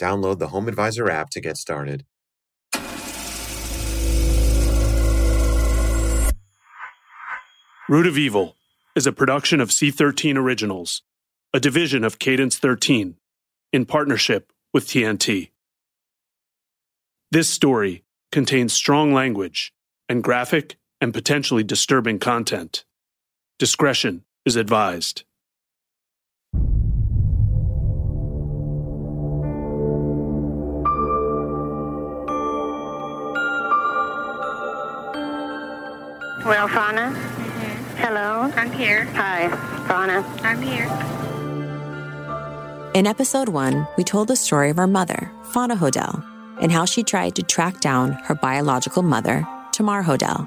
Download the Home Advisor app to get started. Root of Evil is a production of C13 Originals, a division of Cadence 13, in partnership with TNT. This story contains strong language and graphic and potentially disturbing content. Discretion is advised. Well, Fauna? Mm-hmm. Hello? I'm here. Hi, Fauna. I'm here. In episode one, we told the story of our mother, Fauna Hodel, and how she tried to track down her biological mother, Tamar Hodel.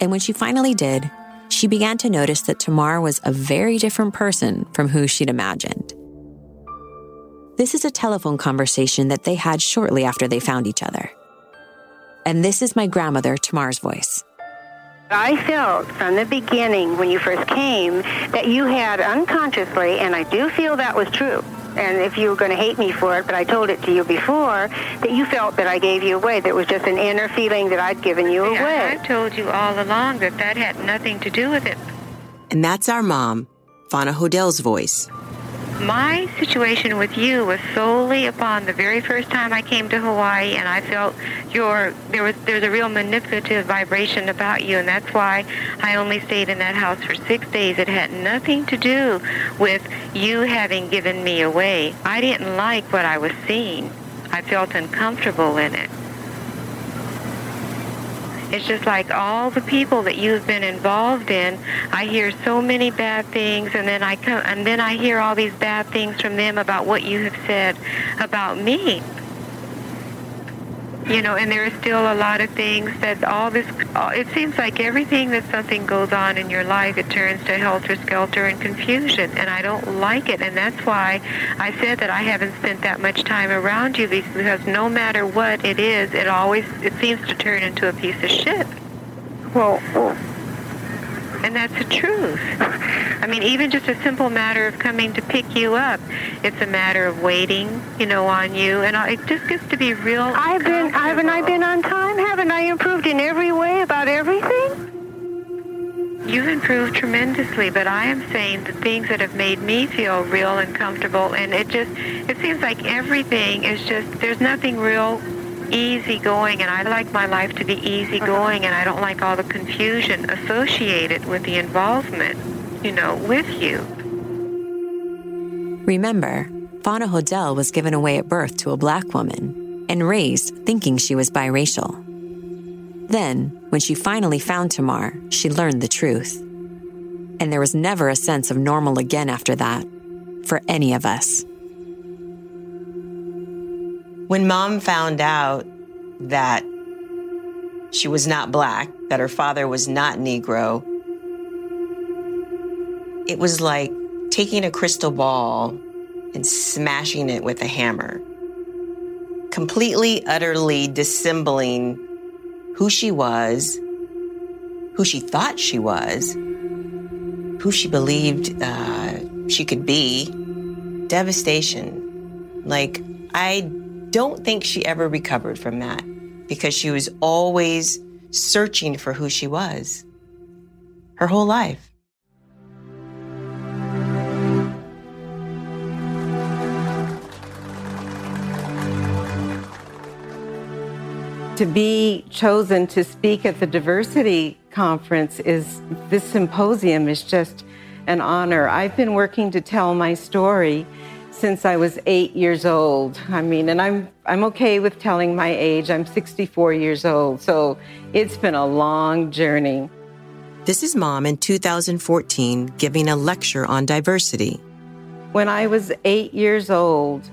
And when she finally did, she began to notice that Tamar was a very different person from who she'd imagined. This is a telephone conversation that they had shortly after they found each other. And this is my grandmother, Tamar's voice. I felt from the beginning when you first came that you had unconsciously, and I do feel that was true. And if you were going to hate me for it, but I told it to you before, that you felt that I gave you away. That was just an inner feeling that I'd given you Yeah, away. I told you all along that that had nothing to do with it. And that's our mom, Fauna Hodel's voice. My situation with you was solely upon the very first time I came to Hawaii, and I felt your there was there's a real manipulative vibration about you, and that's why I only stayed in that house for six days. It had nothing to do with you having given me away. I didn't like what I was seeing. I felt uncomfortable in it. It's just like all the people that you've been involved in. I hear so many bad things, and then I come, and then I hear all these bad things from them about what you have said about me. You know, and there are still a lot of things that all this. all- It seems like everything that something goes on in your life, it turns to helter skelter and confusion, and I don't like it, and that's why I said that I haven't spent that much time around you because no matter what it is, it always it seems to turn into a piece of shit. Well, well, And that's the truth. I mean, even just a simple matter of coming to pick you up, it's a matter of waiting, you know, on you, and it just gets to be real. I've been, haven't I been on time? Haven't I improved in every way about everything? You've improved tremendously, but I am saying the things that have made me feel real and comfortable, and it just, it seems like everything is just, there's nothing real easy going, and I like my life to be easygoing, and I don't like all the confusion associated with the involvement, you know, with you. Remember, Fauna Hodel was given away at birth to a black woman and raised thinking she was biracial. Then, when she finally found Tamar, she learned the truth. And there was never a sense of normal again after that, for any of us. When mom found out that she was not black, that her father was not Negro, it was like taking a crystal ball and smashing it with a hammer, completely, utterly dissembling who she was, who she thought she was, who she believed uh, she could be. Devastation. Like, I don't think she ever recovered from that because she was always searching for who she was her whole life. to be chosen to speak at the diversity conference is this symposium is just an honor. I've been working to tell my story since I was 8 years old. I mean, and I'm I'm okay with telling my age. I'm 64 years old. So, it's been a long journey. This is mom in 2014 giving a lecture on diversity. When I was 8 years old,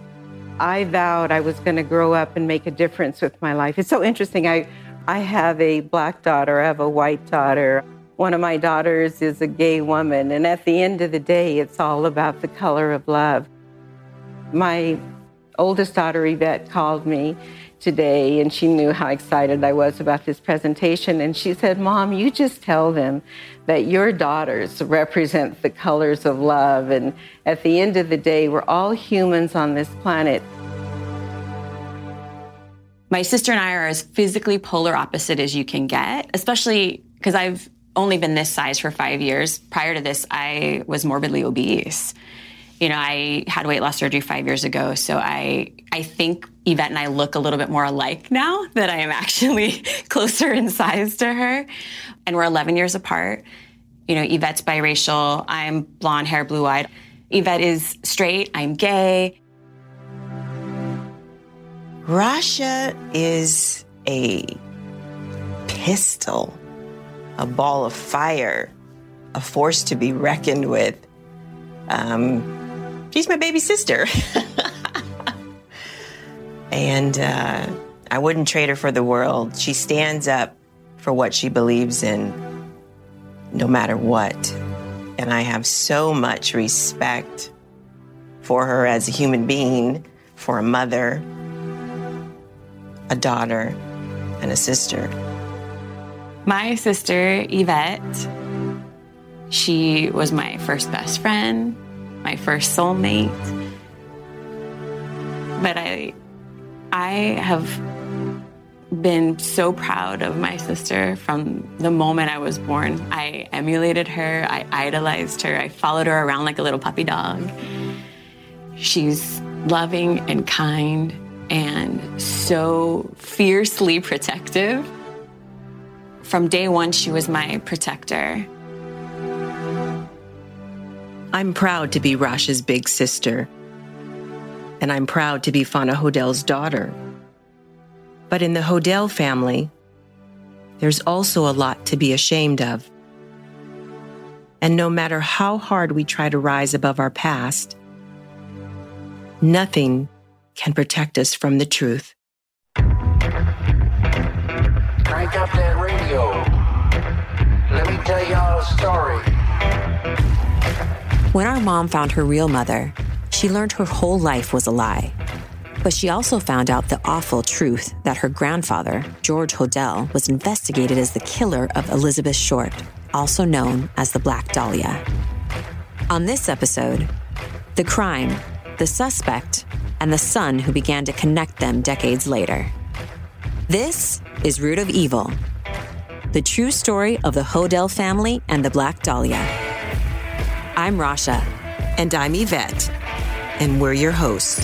I vowed I was going to grow up and make a difference with my life. It's so interesting. I, I have a black daughter, I have a white daughter. One of my daughters is a gay woman. And at the end of the day, it's all about the color of love. My oldest daughter, Yvette, called me today and she knew how excited I was about this presentation. And she said, Mom, you just tell them that your daughters represent the colors of love. And at the end of the day, we're all humans on this planet. My sister and I are as physically polar opposite as you can get, especially because I've only been this size for five years. Prior to this, I was morbidly obese you know, I had weight loss surgery five years ago, so I I think Yvette and I look a little bit more alike now that I am actually closer in size to her, and we're 11 years apart. You know, Yvette's biracial. I'm blonde hair, blue eyed. Yvette is straight. I'm gay. Rasha is a pistol, a ball of fire, a force to be reckoned with. Um, she's my baby sister. and uh, I wouldn't trade her for the world. She stands up for what she believes in, no matter what. And I have so much respect for her as a human being, for a mother, a daughter, and a sister. My sister, Yvette, she was my first best friend my first soulmate. But I, I have been so proud of my sister from the moment I was born. I emulated her, I idolized her, I followed her around like a little puppy dog. She's loving and kind and so fiercely protective. From day one, she was my protector. I'm proud to be Rasha's big sister. And I'm proud to be Fauna Hodel's daughter. But in the Hodel family, there's also a lot to be ashamed of. And no matter how hard we try to rise above our past, nothing can protect us from the truth. Crank up that radio. Let me tell y'all a story. When our mom found her real mother, she learned her whole life was a lie. But she also found out the awful truth that her grandfather, George Hodel, was investigated as the killer of Elizabeth Short, also known as the Black Dahlia. On this episode, the crime, the suspect, and the son who began to connect them decades later. This is Root of Evil, the true story of the Hodel family and the Black Dahlia. I'm Rasha. And I'm Yvette. And we're your hosts.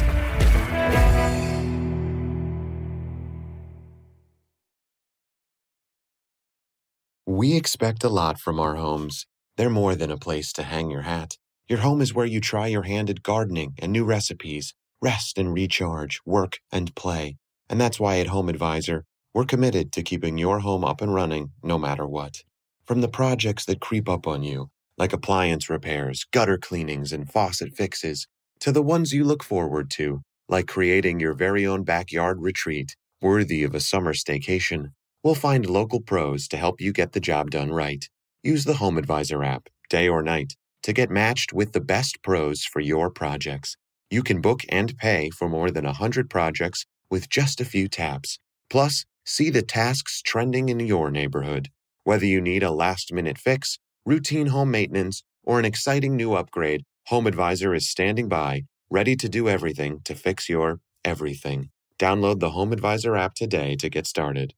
We expect a lot from our homes. They're more than a place to hang your hat. Your home is where you try your hand at gardening and new recipes, rest and recharge, work and play. And that's why at Home Advisor, we're committed to keeping your home up and running no matter what. From the projects that creep up on you, like appliance repairs, gutter cleanings, and faucet fixes, to the ones you look forward to, like creating your very own backyard retreat worthy of a summer staycation. We'll find local pros to help you get the job done right. Use the Home Advisor app, day or night, to get matched with the best pros for your projects. You can book and pay for more than 100 projects with just a few taps. Plus, see the tasks trending in your neighborhood. Whether you need a last minute fix, routine home maintenance, or an exciting new upgrade, Home Advisor is standing by, ready to do everything to fix your everything. Download the Home Advisor app today to get started.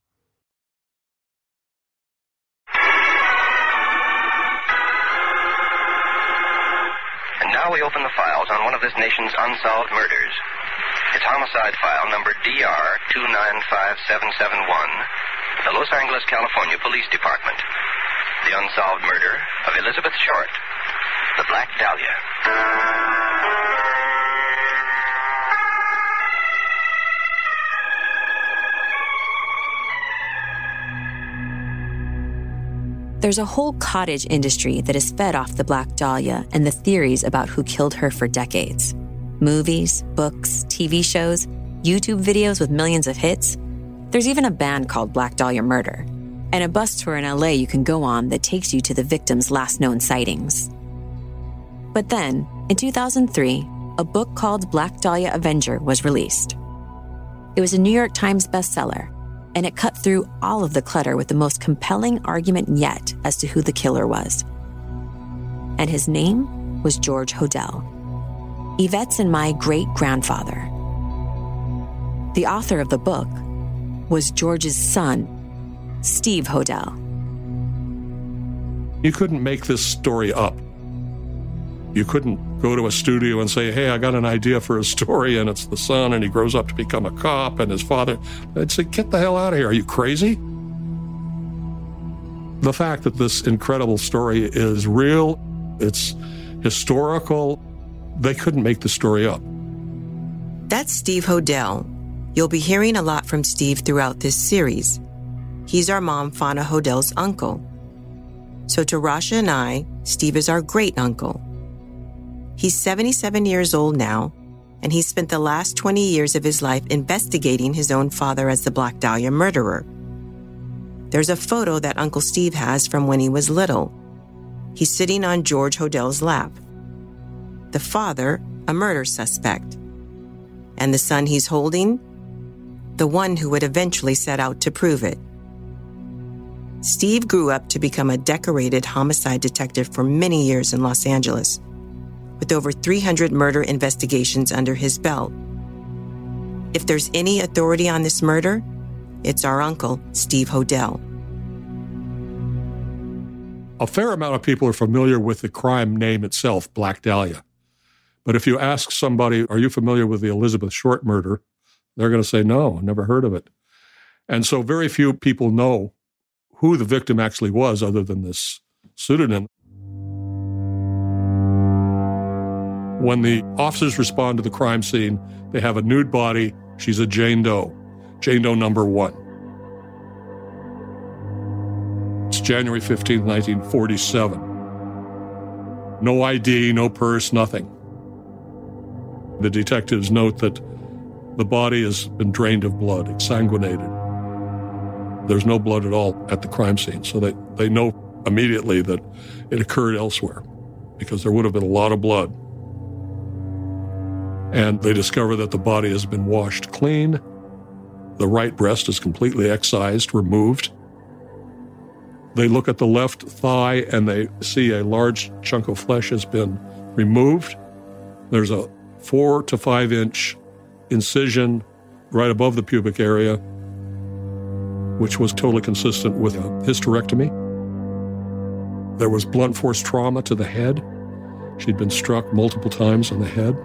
And now we open the files on one of this nation's unsolved murders. It's homicide file number DR 295771, the Los Angeles, California Police Department the unsolved murder of Elizabeth Short, the Black Dahlia. There's a whole cottage industry that is fed off the Black Dahlia and the theories about who killed her for decades. Movies, books, TV shows, YouTube videos with millions of hits. There's even a band called Black Dahlia Murder, and a bus tour in LA you can go on that takes you to the victim's last known sightings. But then, in 2003, a book called Black Dahlia Avenger was released. It was a New York Times bestseller, and it cut through all of the clutter with the most compelling argument yet as to who the killer was. And his name was George Hodel, Yvette's and my great grandfather. The author of the book was George's son, Steve Hodel. You couldn't make this story up. You couldn't go to a studio and say, Hey, I got an idea for a story, and it's the son, and he grows up to become a cop, and his father. I'd say, Get the hell out of here. Are you crazy? The fact that this incredible story is real, it's historical, they couldn't make the story up. That's Steve Hodel. You'll be hearing a lot from Steve throughout this series. He's our mom, Fauna Hodel's uncle. So to Rasha and I, Steve is our great uncle. He's 77 years old now, and he spent the last 20 years of his life investigating his own father as the Black Dahlia murderer. There's a photo that Uncle Steve has from when he was little. He's sitting on George Hodel's lap. The father, a murder suspect. And the son he's holding, the one who would eventually set out to prove it. Steve grew up to become a decorated homicide detective for many years in Los Angeles with over 300 murder investigations under his belt. If there's any authority on this murder, it's our uncle, Steve Hodel. A fair amount of people are familiar with the crime name itself, Black Dahlia. But if you ask somebody, Are you familiar with the Elizabeth Short murder? they're going to say, No, never heard of it. And so very few people know who the victim actually was other than this pseudonym. When the officers respond to the crime scene, they have a nude body. She's a Jane Doe, Jane Doe number one. It's January 15, 1947. No ID, no purse, nothing. The detectives note that the body has been drained of blood, exsanguinated. There's no blood at all at the crime scene, so they, they know immediately that it occurred elsewhere because there would have been a lot of blood and they discover that the body has been washed clean. The right breast is completely excised, removed. They look at the left thigh and they see a large chunk of flesh has been removed. There's a four to five inch incision right above the pubic area, which was totally consistent with a hysterectomy. There was blunt force trauma to the head. She'd been struck multiple times on the head.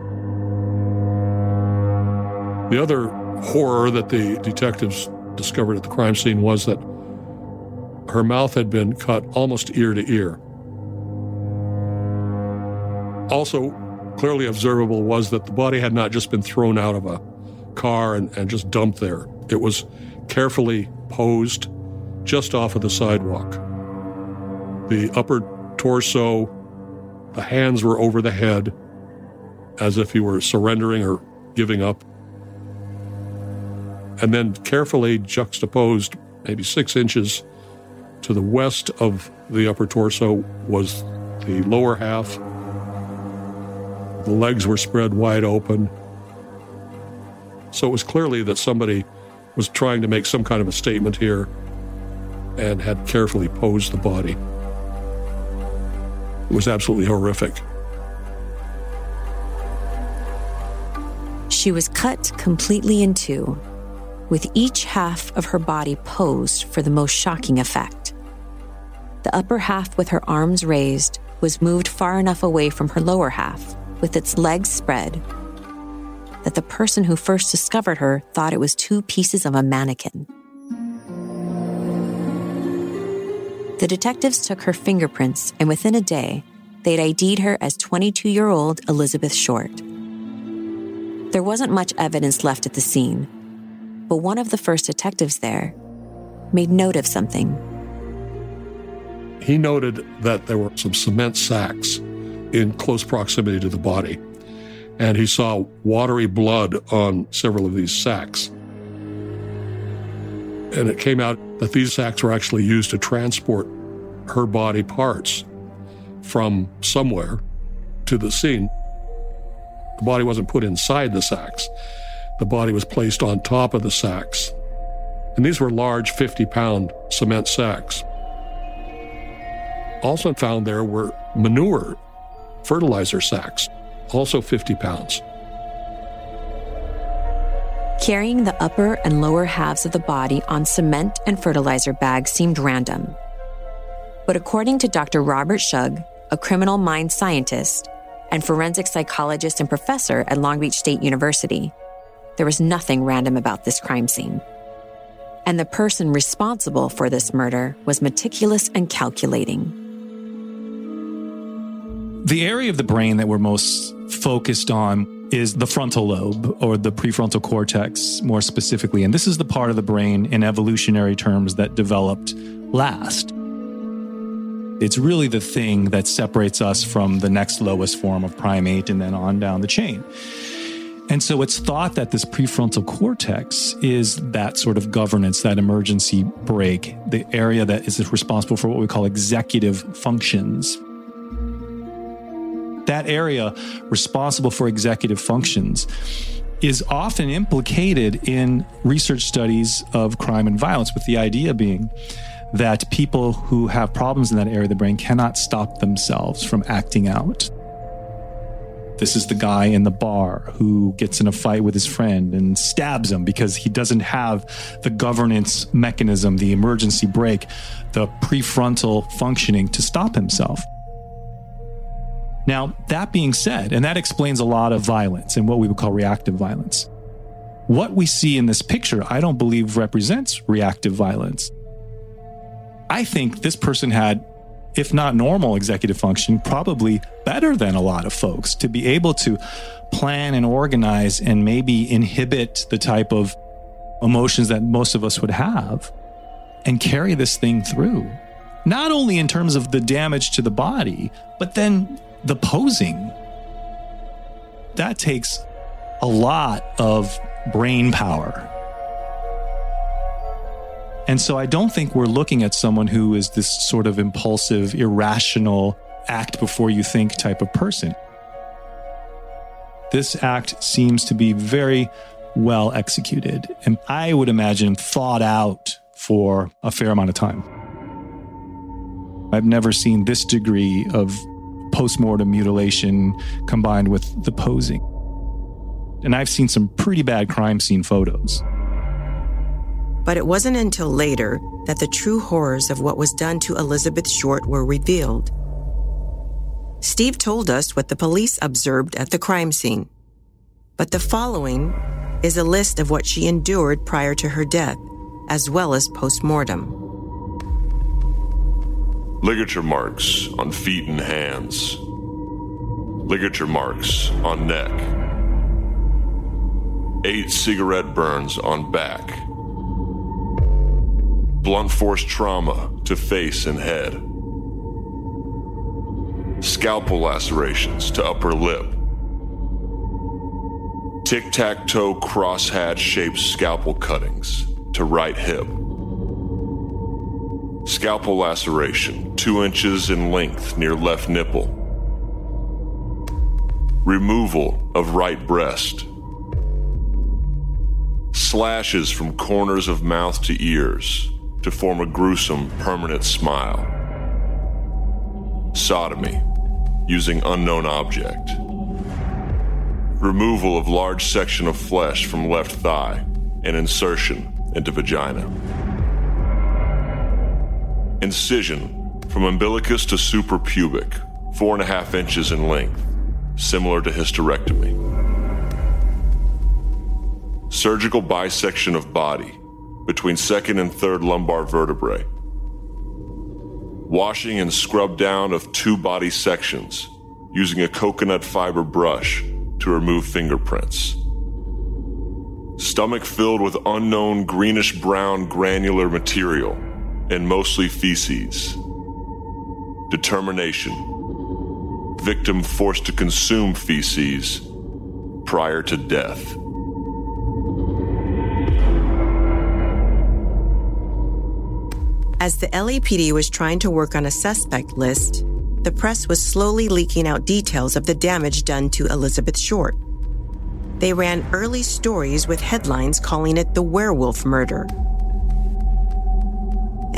The other horror that the detectives discovered at the crime scene was that her mouth had been cut almost ear to ear. Also, clearly observable was that the body had not just been thrown out of a car and, and just dumped there. It was carefully posed just off of the sidewalk. The upper torso, the hands were over the head as if he were surrendering or giving up and then carefully juxtaposed, maybe six inches to the west of the upper torso, was the lower half. The legs were spread wide open. So it was clearly that somebody was trying to make some kind of a statement here and had carefully posed the body. It was absolutely horrific. She was cut completely in two with each half of her body posed for the most shocking effect. The upper half, with her arms raised, was moved far enough away from her lower half, with its legs spread, that the person who first discovered her thought it was two pieces of a mannequin. The detectives took her fingerprints, and within a day, they'd ID'd her as 22 year old Elizabeth Short. There wasn't much evidence left at the scene, but one of the first detectives there made note of something. He noted that there were some cement sacks in close proximity to the body. And he saw watery blood on several of these sacks. And it came out that these sacks were actually used to transport her body parts from somewhere to the scene. The body wasn't put inside the sacks. The body was placed on top of the sacks. And these were large 50 pound cement sacks. Also found there were manure, fertilizer sacks, also 50 pounds. Carrying the upper and lower halves of the body on cement and fertilizer bags seemed random. But according to Dr. Robert Schug, a criminal mind scientist and forensic psychologist and professor at Long Beach State University, there was nothing random about this crime scene. And the person responsible for this murder was meticulous and calculating. The area of the brain that we're most focused on is the frontal lobe or the prefrontal cortex, more specifically. And this is the part of the brain in evolutionary terms that developed last. It's really the thing that separates us from the next lowest form of primate and then on down the chain. And so it's thought that this prefrontal cortex is that sort of governance, that emergency brake, the area that is responsible for what we call executive functions. That area responsible for executive functions is often implicated in research studies of crime and violence, with the idea being that people who have problems in that area of the brain cannot stop themselves from acting out. This is the guy in the bar who gets in a fight with his friend and stabs him because he doesn't have the governance mechanism, the emergency brake, the prefrontal functioning to stop himself. Now, that being said, and that explains a lot of violence and what we would call reactive violence. What we see in this picture, I don't believe represents reactive violence. I think this person had, if not normal executive function, probably better than a lot of folks to be able to plan and organize and maybe inhibit the type of emotions that most of us would have and carry this thing through. Not only in terms of the damage to the body, but then the posing. That takes a lot of brain power and so I don't think we're looking at someone who is this sort of impulsive, irrational, act before you think type of person. This act seems to be very well executed, and I would imagine thought out for a fair amount of time. I've never seen this degree of postmortem mutilation combined with the posing. And I've seen some pretty bad crime scene photos. But it wasn't until later that the true horrors of what was done to Elizabeth Short were revealed. Steve told us what the police observed at the crime scene. But the following is a list of what she endured prior to her death, as well as post mortem. Ligature marks on feet and hands. Ligature marks on neck. Eight cigarette burns on back blunt force trauma to face and head, scalpel lacerations to upper lip, tic tac toe crosshatch shaped scalpel cuttings to right hip, scalpel laceration two inches in length near left nipple, removal of right breast. Slashes from corners of mouth to ears, to form a gruesome, permanent smile. Sodomy, using unknown object. Removal of large section of flesh from left thigh and insertion into vagina. Incision from umbilicus to suprapubic, four and a half inches in length, similar to hysterectomy. Surgical bisection of body, between second and third lumbar vertebrae. Washing and scrub down of two body sections using a coconut fiber brush to remove fingerprints. Stomach filled with unknown greenish brown granular material and mostly feces. Determination. Victim forced to consume feces prior to death. As the LAPD was trying to work on a suspect list, the press was slowly leaking out details of the damage done to Elizabeth Short. They ran early stories with headlines calling it the werewolf murder.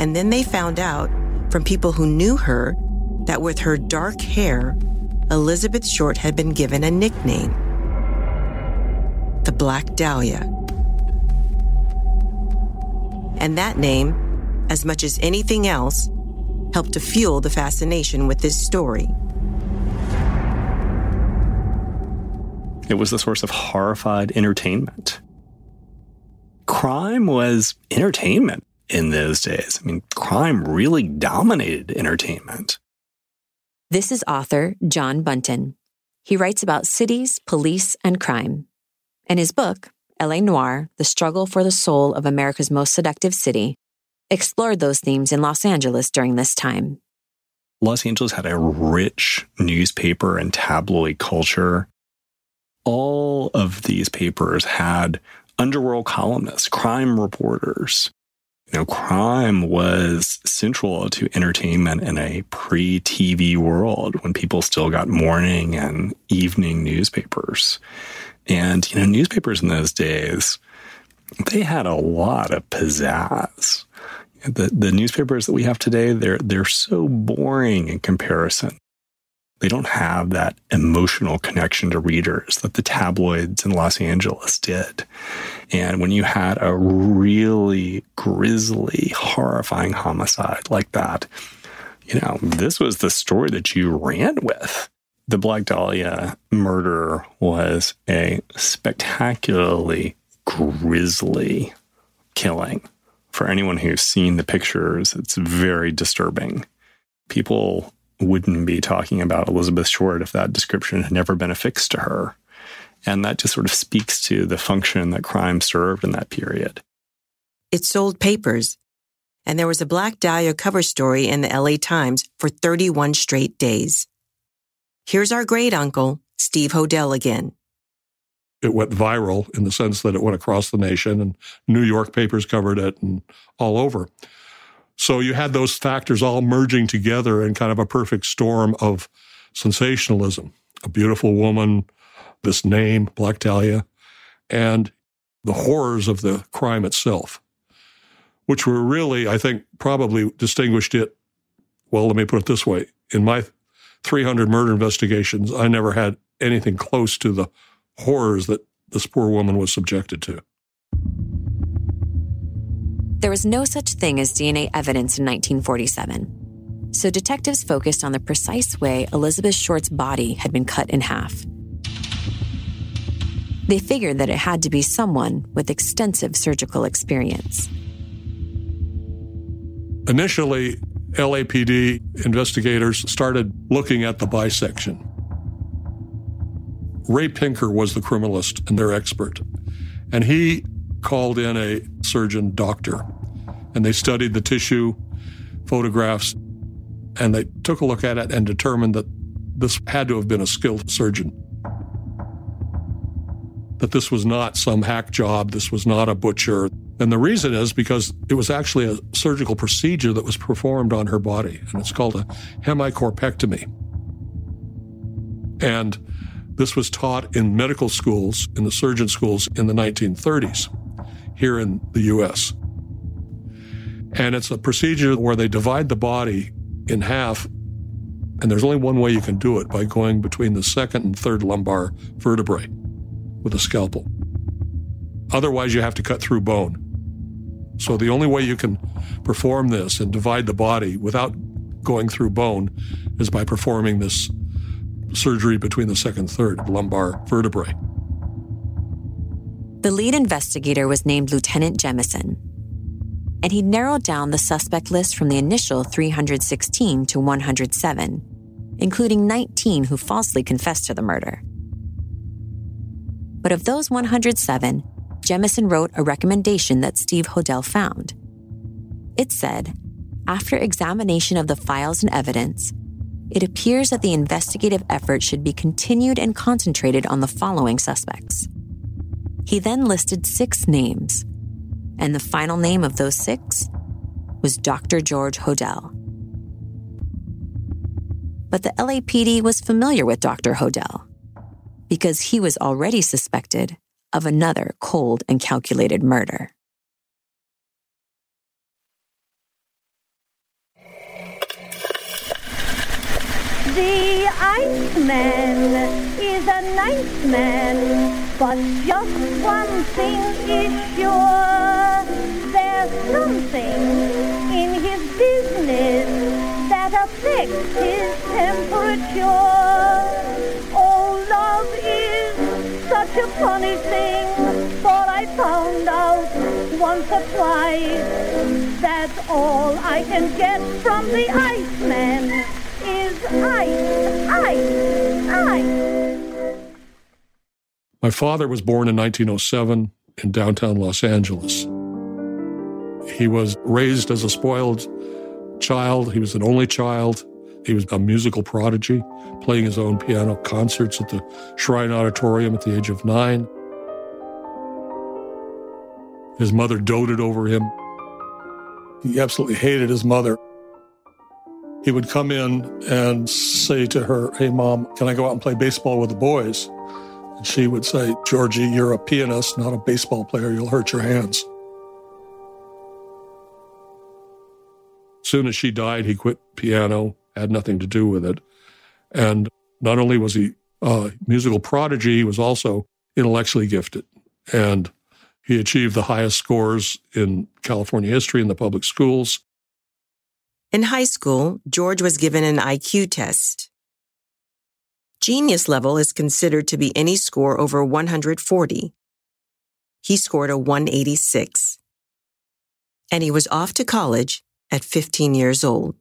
And then they found out from people who knew her that with her dark hair, Elizabeth Short had been given a nickname the Black Dahlia. And that name as much as anything else, helped to fuel the fascination with this story. It was the source of horrified entertainment. Crime was entertainment in those days. I mean, crime really dominated entertainment. This is author John Buntin. He writes about cities, police, and crime. In his book, LA Noir The Struggle for the Soul of America's Most Seductive City, explored those themes in Los Angeles during this time. Los Angeles had a rich newspaper and tabloid culture. All of these papers had underworld columnists, crime reporters. You know, crime was central to entertainment in a pre TV world when people still got morning and evening newspapers. And, you know, newspapers in those days, they had a lot of pizzazz the, the newspapers that we have today, they're, they're so boring in comparison. They don't have that emotional connection to readers that the tabloids in Los Angeles did. And when you had a really grisly, horrifying homicide like that, you know, this was the story that you ran with. The Black Dahlia murder was a spectacularly grisly killing for anyone who's seen the pictures, it's very disturbing. People wouldn't be talking about Elizabeth Short if that description had never been affixed to her. And that just sort of speaks to the function that crime served in that period. It sold papers, and there was a Black Dahlia cover story in the LA Times for 31 straight days. Here's our great uncle, Steve Hodel, again it went viral in the sense that it went across the nation and New York papers covered it and all over. So you had those factors all merging together in kind of a perfect storm of sensationalism. A beautiful woman, this name, Black Dahlia, and the horrors of the crime itself, which were really, I think, probably distinguished it. Well, let me put it this way. In my 300 murder investigations, I never had anything close to the horrors that this poor woman was subjected to. There was no such thing as DNA evidence in 1947. So detectives focused on the precise way Elizabeth Short's body had been cut in half. They figured that it had to be someone with extensive surgical experience. Initially, LAPD investigators started looking at the bisection. Ray Pinker was the criminalist and their expert. And he called in a surgeon doctor. And they studied the tissue, photographs, and they took a look at it and determined that this had to have been a skilled surgeon. That this was not some hack job, this was not a butcher. And the reason is because it was actually a surgical procedure that was performed on her body, and it's called a hemicorpectomy. And this was taught in medical schools, in the surgeon schools in the 1930s here in the US. And it's a procedure where they divide the body in half, and there's only one way you can do it by going between the second and third lumbar vertebrae with a scalpel. Otherwise, you have to cut through bone. So the only way you can perform this and divide the body without going through bone is by performing this surgery between the second and third lumbar vertebrae. The lead investigator was named Lieutenant Jemison, and he narrowed down the suspect list from the initial 316 to 107, including 19 who falsely confessed to the murder. But of those 107, Jemison wrote a recommendation that Steve Hodel found. It said, after examination of the files and evidence, it appears that the investigative effort should be continued and concentrated on the following suspects. He then listed six names, and the final name of those six was Dr. George Hodel. But the LAPD was familiar with Dr. Hodel because he was already suspected of another cold and calculated murder. The Iceman is a nice man, but just one thing is sure. There's something in his business that affects his temperature. Oh, love is such a funny thing, thought I found out once or twice. That's all I can get from the Iceman is ice, ice, ice. My father was born in 1907 in downtown Los Angeles. He was raised as a spoiled child. He was an only child. He was a musical prodigy, playing his own piano concerts at the Shrine Auditorium at the age of nine. His mother doted over him. He absolutely hated his mother. He would come in and say to her, Hey, mom, can I go out and play baseball with the boys? She would say, Georgie, you're a pianist, not a baseball player. You'll hurt your hands. Soon as she died, he quit piano, had nothing to do with it. And not only was he a musical prodigy, he was also intellectually gifted. And he achieved the highest scores in California history in the public schools. In high school, George was given an IQ test. Genius level is considered to be any score over 140. He scored a 186. And he was off to college at 15 years old.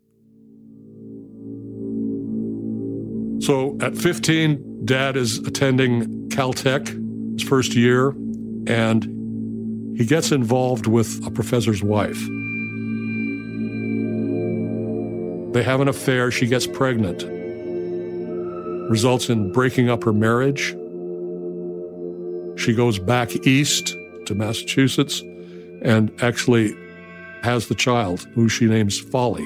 So at 15, dad is attending Caltech, his first year, and he gets involved with a professor's wife. They have an affair, she gets pregnant, results in breaking up her marriage. She goes back east to Massachusetts and actually has the child, who she names Folly.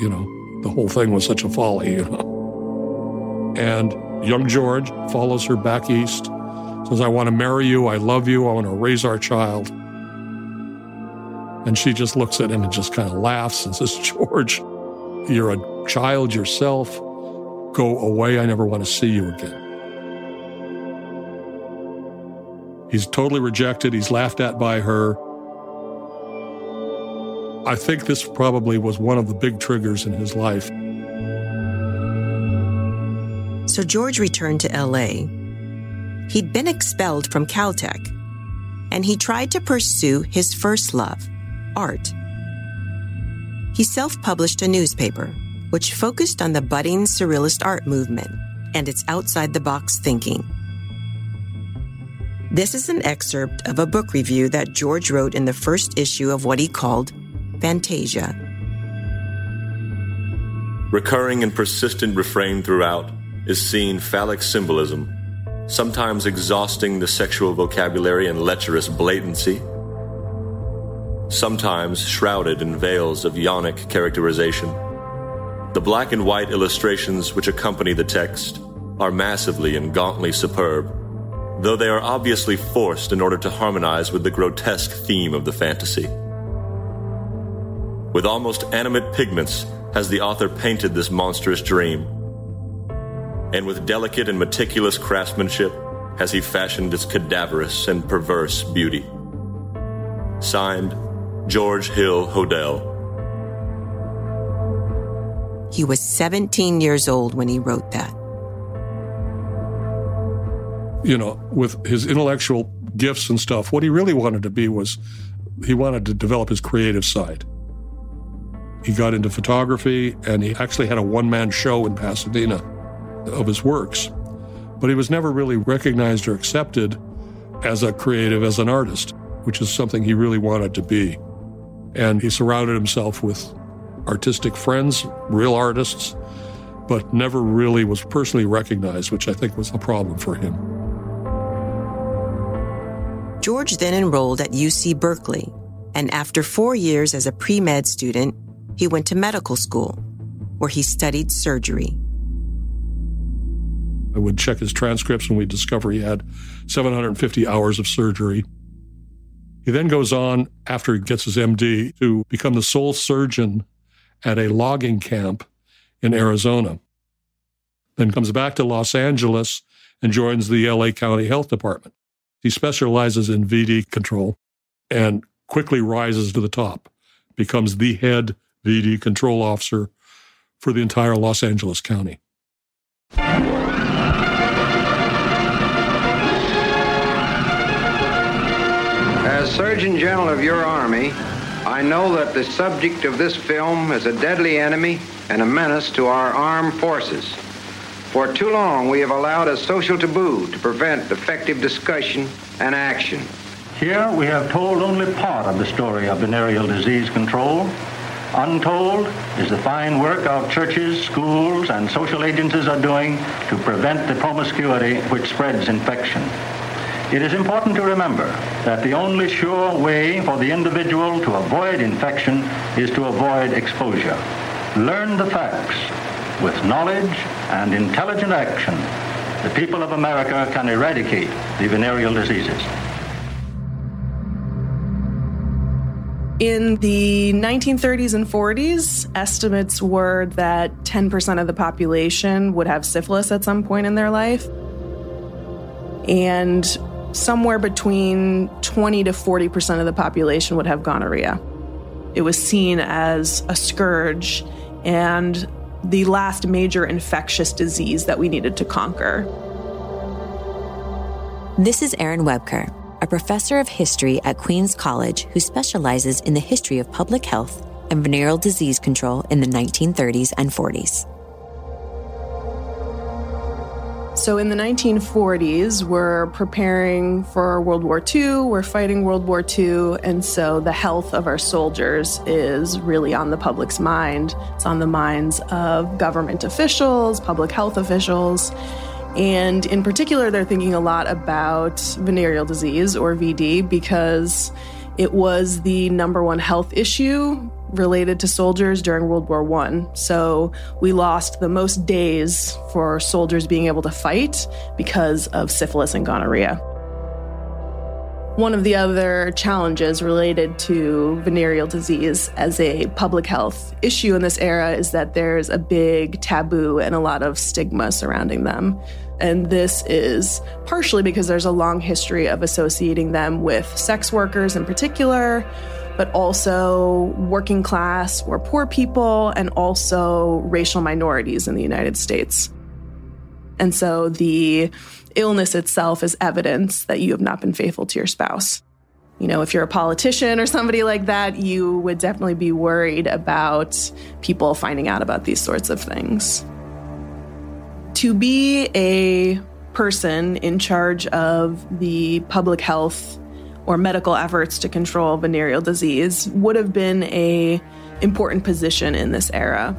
You know, the whole thing was such a folly, you know. And young George follows her back east, says, I want to marry you, I love you, I want to raise our child. And she just looks at him and just kind of laughs and says, George, you're a child yourself. Go away. I never want to see you again. He's totally rejected. He's laughed at by her. I think this probably was one of the big triggers in his life. So George returned to LA. He'd been expelled from Caltech, and he tried to pursue his first love, art. He self published a newspaper, which focused on the budding Surrealist art movement and its outside the box thinking. This is an excerpt of a book review that George wrote in the first issue of what he called Fantasia. Recurring and persistent refrain throughout is seen phallic symbolism, sometimes exhausting the sexual vocabulary in lecherous blatancy, sometimes shrouded in veils of yonic characterization. The black and white illustrations which accompany the text are massively and gauntly superb, though they are obviously forced in order to harmonize with the grotesque theme of the fantasy. With almost animate pigments has the author painted this monstrous dream, and with delicate and meticulous craftsmanship has he fashioned its cadaverous and perverse beauty. Signed, George Hill Hodel. He was 17 years old when he wrote that. You know, with his intellectual gifts and stuff, what he really wanted to be was he wanted to develop his creative side. He got into photography and he actually had a one man show in Pasadena of his works. But he was never really recognized or accepted as a creative, as an artist, which is something he really wanted to be. And he surrounded himself with artistic friends, real artists, but never really was personally recognized, which I think was a problem for him. George then enrolled at UC Berkeley, and after four years as a pre med student, he went to medical school, where he studied surgery. I would check his transcripts and we'd discover he had 750 hours of surgery. He then goes on, after he gets his MD, to become the sole surgeon at a logging camp in Arizona. Then comes back to Los Angeles and joins the LA County Health Department. He specializes in VD control and quickly rises to the top, becomes the head VD control officer for the entire Los Angeles County. As Surgeon General of your Army, I know that the subject of this film is a deadly enemy and a menace to our armed forces. For too long, we have allowed a social taboo to prevent effective discussion and action. Here we have told only part of the story of venereal disease control. Untold is the fine work our churches, schools, and social agencies are doing to prevent the promiscuity which spreads infection. It is important to remember that the only sure way for the individual to avoid infection is to avoid exposure. Learn the facts. With knowledge and intelligent action, the people of America can eradicate the venereal diseases. In the 1930s and 40s, estimates were that 10% of the population would have syphilis at some point in their life. And somewhere between 20 to 40% of the population would have gonorrhea. It was seen as a scourge and the last major infectious disease that we needed to conquer. This is Erin Wuebker, a professor of history at Queens College who specializes in the history of public health and venereal disease control in the 1930s and 40s. So in the 1940s, we're preparing for World War II, we're fighting World War II, and so the health of our soldiers is really on the public's mind. It's on the minds of government officials, public health officials. And in particular, they're thinking a lot about venereal disease or VD because it was the number one health issue related to soldiers during World War I. So we lost the most days for soldiers being able to fight because of syphilis and gonorrhea. One of the other challenges related to venereal disease as a public health issue in this era is that there's a big taboo and a lot of stigma surrounding them. And this is partially because there's a long history of associating them with sex workers in particular, but also working class or poor people, and also racial minorities in the United States. And so the illness itself is evidence that you have not been faithful to your spouse. You know, if you're a politician or somebody like that, you would definitely be worried about people finding out about these sorts of things. To be a person in charge of the public health or medical efforts to control venereal disease would have been a important position in this era.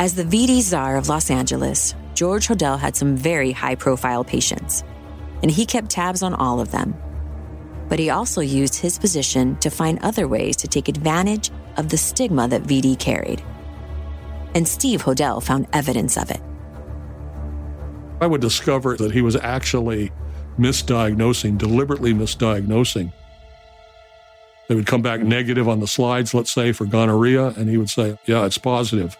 As the VD czar of Los Angeles, George Hodel had some very high profile patients, and he kept tabs on all of them. But he also used his position to find other ways to take advantage of the stigma that VD carried. And Steve Hodel found evidence of it. I would discover that he was actually misdiagnosing, deliberately misdiagnosing. They would come back negative on the slides, let's say, for gonorrhea, and he would say, Yeah, it's positive.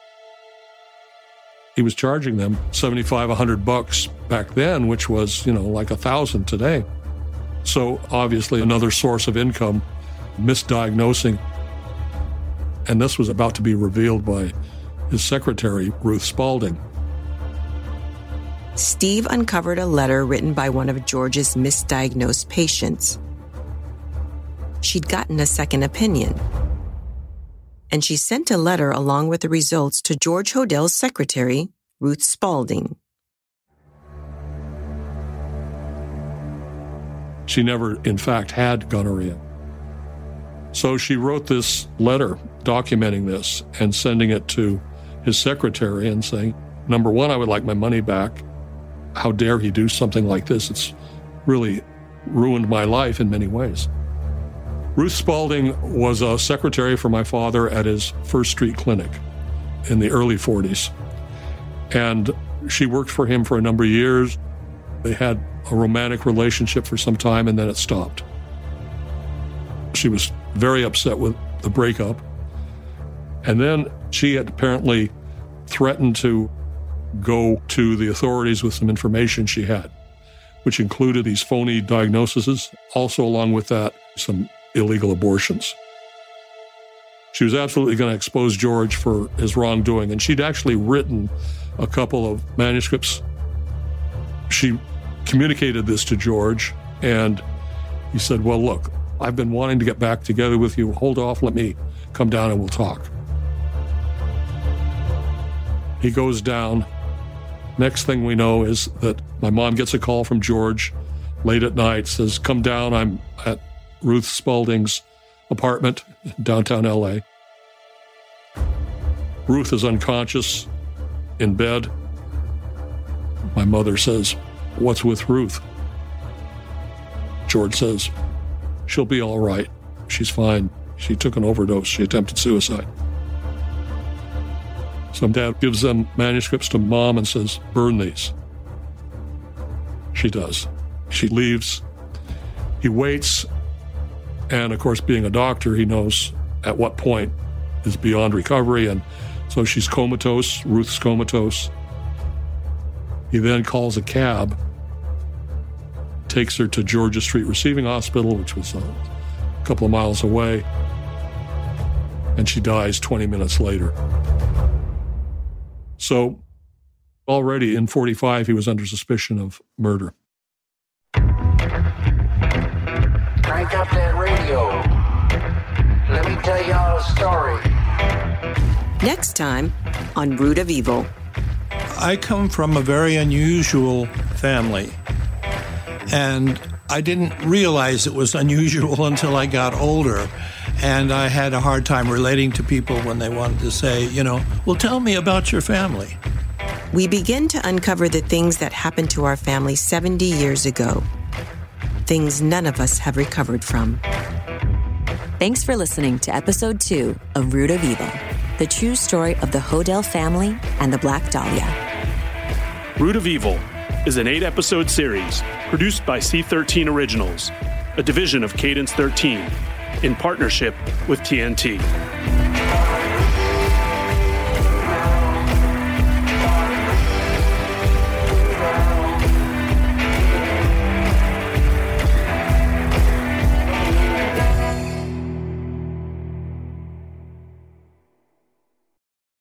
He was charging them 75, 100 bucks back then, which was, you know, like a thousand today. So obviously another source of income, misdiagnosing. And this was about to be revealed by his secretary, Ruth Spalding. Steve uncovered a letter written by one of George's misdiagnosed patients. She'd gotten a second opinion. And she sent a letter along with the results to George Hodel's secretary, Ruth Spalding. She never, in fact, had gonorrhea. So she wrote this letter documenting this and sending it to his secretary and saying, number one, I would like my money back. How dare he do something like this? It's really ruined my life in many ways. Ruth Spalding was a secretary for my father at his First Street Clinic in the early 40s. And she worked for him for a number of years. They had a romantic relationship for some time and then it stopped. She was very upset with the breakup. And then she had apparently threatened to go to the authorities with some information she had, which included these phony diagnoses, also, along with that, some illegal abortions. She was absolutely going to expose George for his wrongdoing, and she'd actually written a couple of manuscripts. She communicated this to George, and he said, Well, look, I've been wanting to get back together with you. Hold off, let me come down and we'll talk. He goes down. Next thing we know is that my mom gets a call from George late at night, says, Come down, I'm at Ruth Spalding's apartment, downtown LA. Ruth is unconscious in bed. My mother says, What's with Ruth? George says, She'll be all right. She's fine. She took an overdose. She attempted suicide. So dad gives them manuscripts to mom and says, Burn these. She does. She leaves. He waits and of course, being a doctor, he knows at what point is beyond recovery. And so she's comatose, Ruth's comatose. He then calls a cab, takes her to Georgia Street Receiving Hospital, which was a couple of miles away, and she dies 20 minutes later. So already in 45, he was under suspicion of murder. Crank up that radio. Let me tell y'all a story. Next time on Root of Evil. I come from a very unusual family. And I didn't realize it was unusual until I got older. And I had a hard time relating to people when they wanted to say, you know, well, tell me about your family. We begin to uncover the things that happened to our family 70 years ago. Things none of us have recovered from. Thanks for listening to episode two of Root of Evil, the true story of the Hodel family and the Black Dahlia. Root of Evil is an eight episode series produced by C13 Originals, a division of Cadence 13, in partnership with TNT.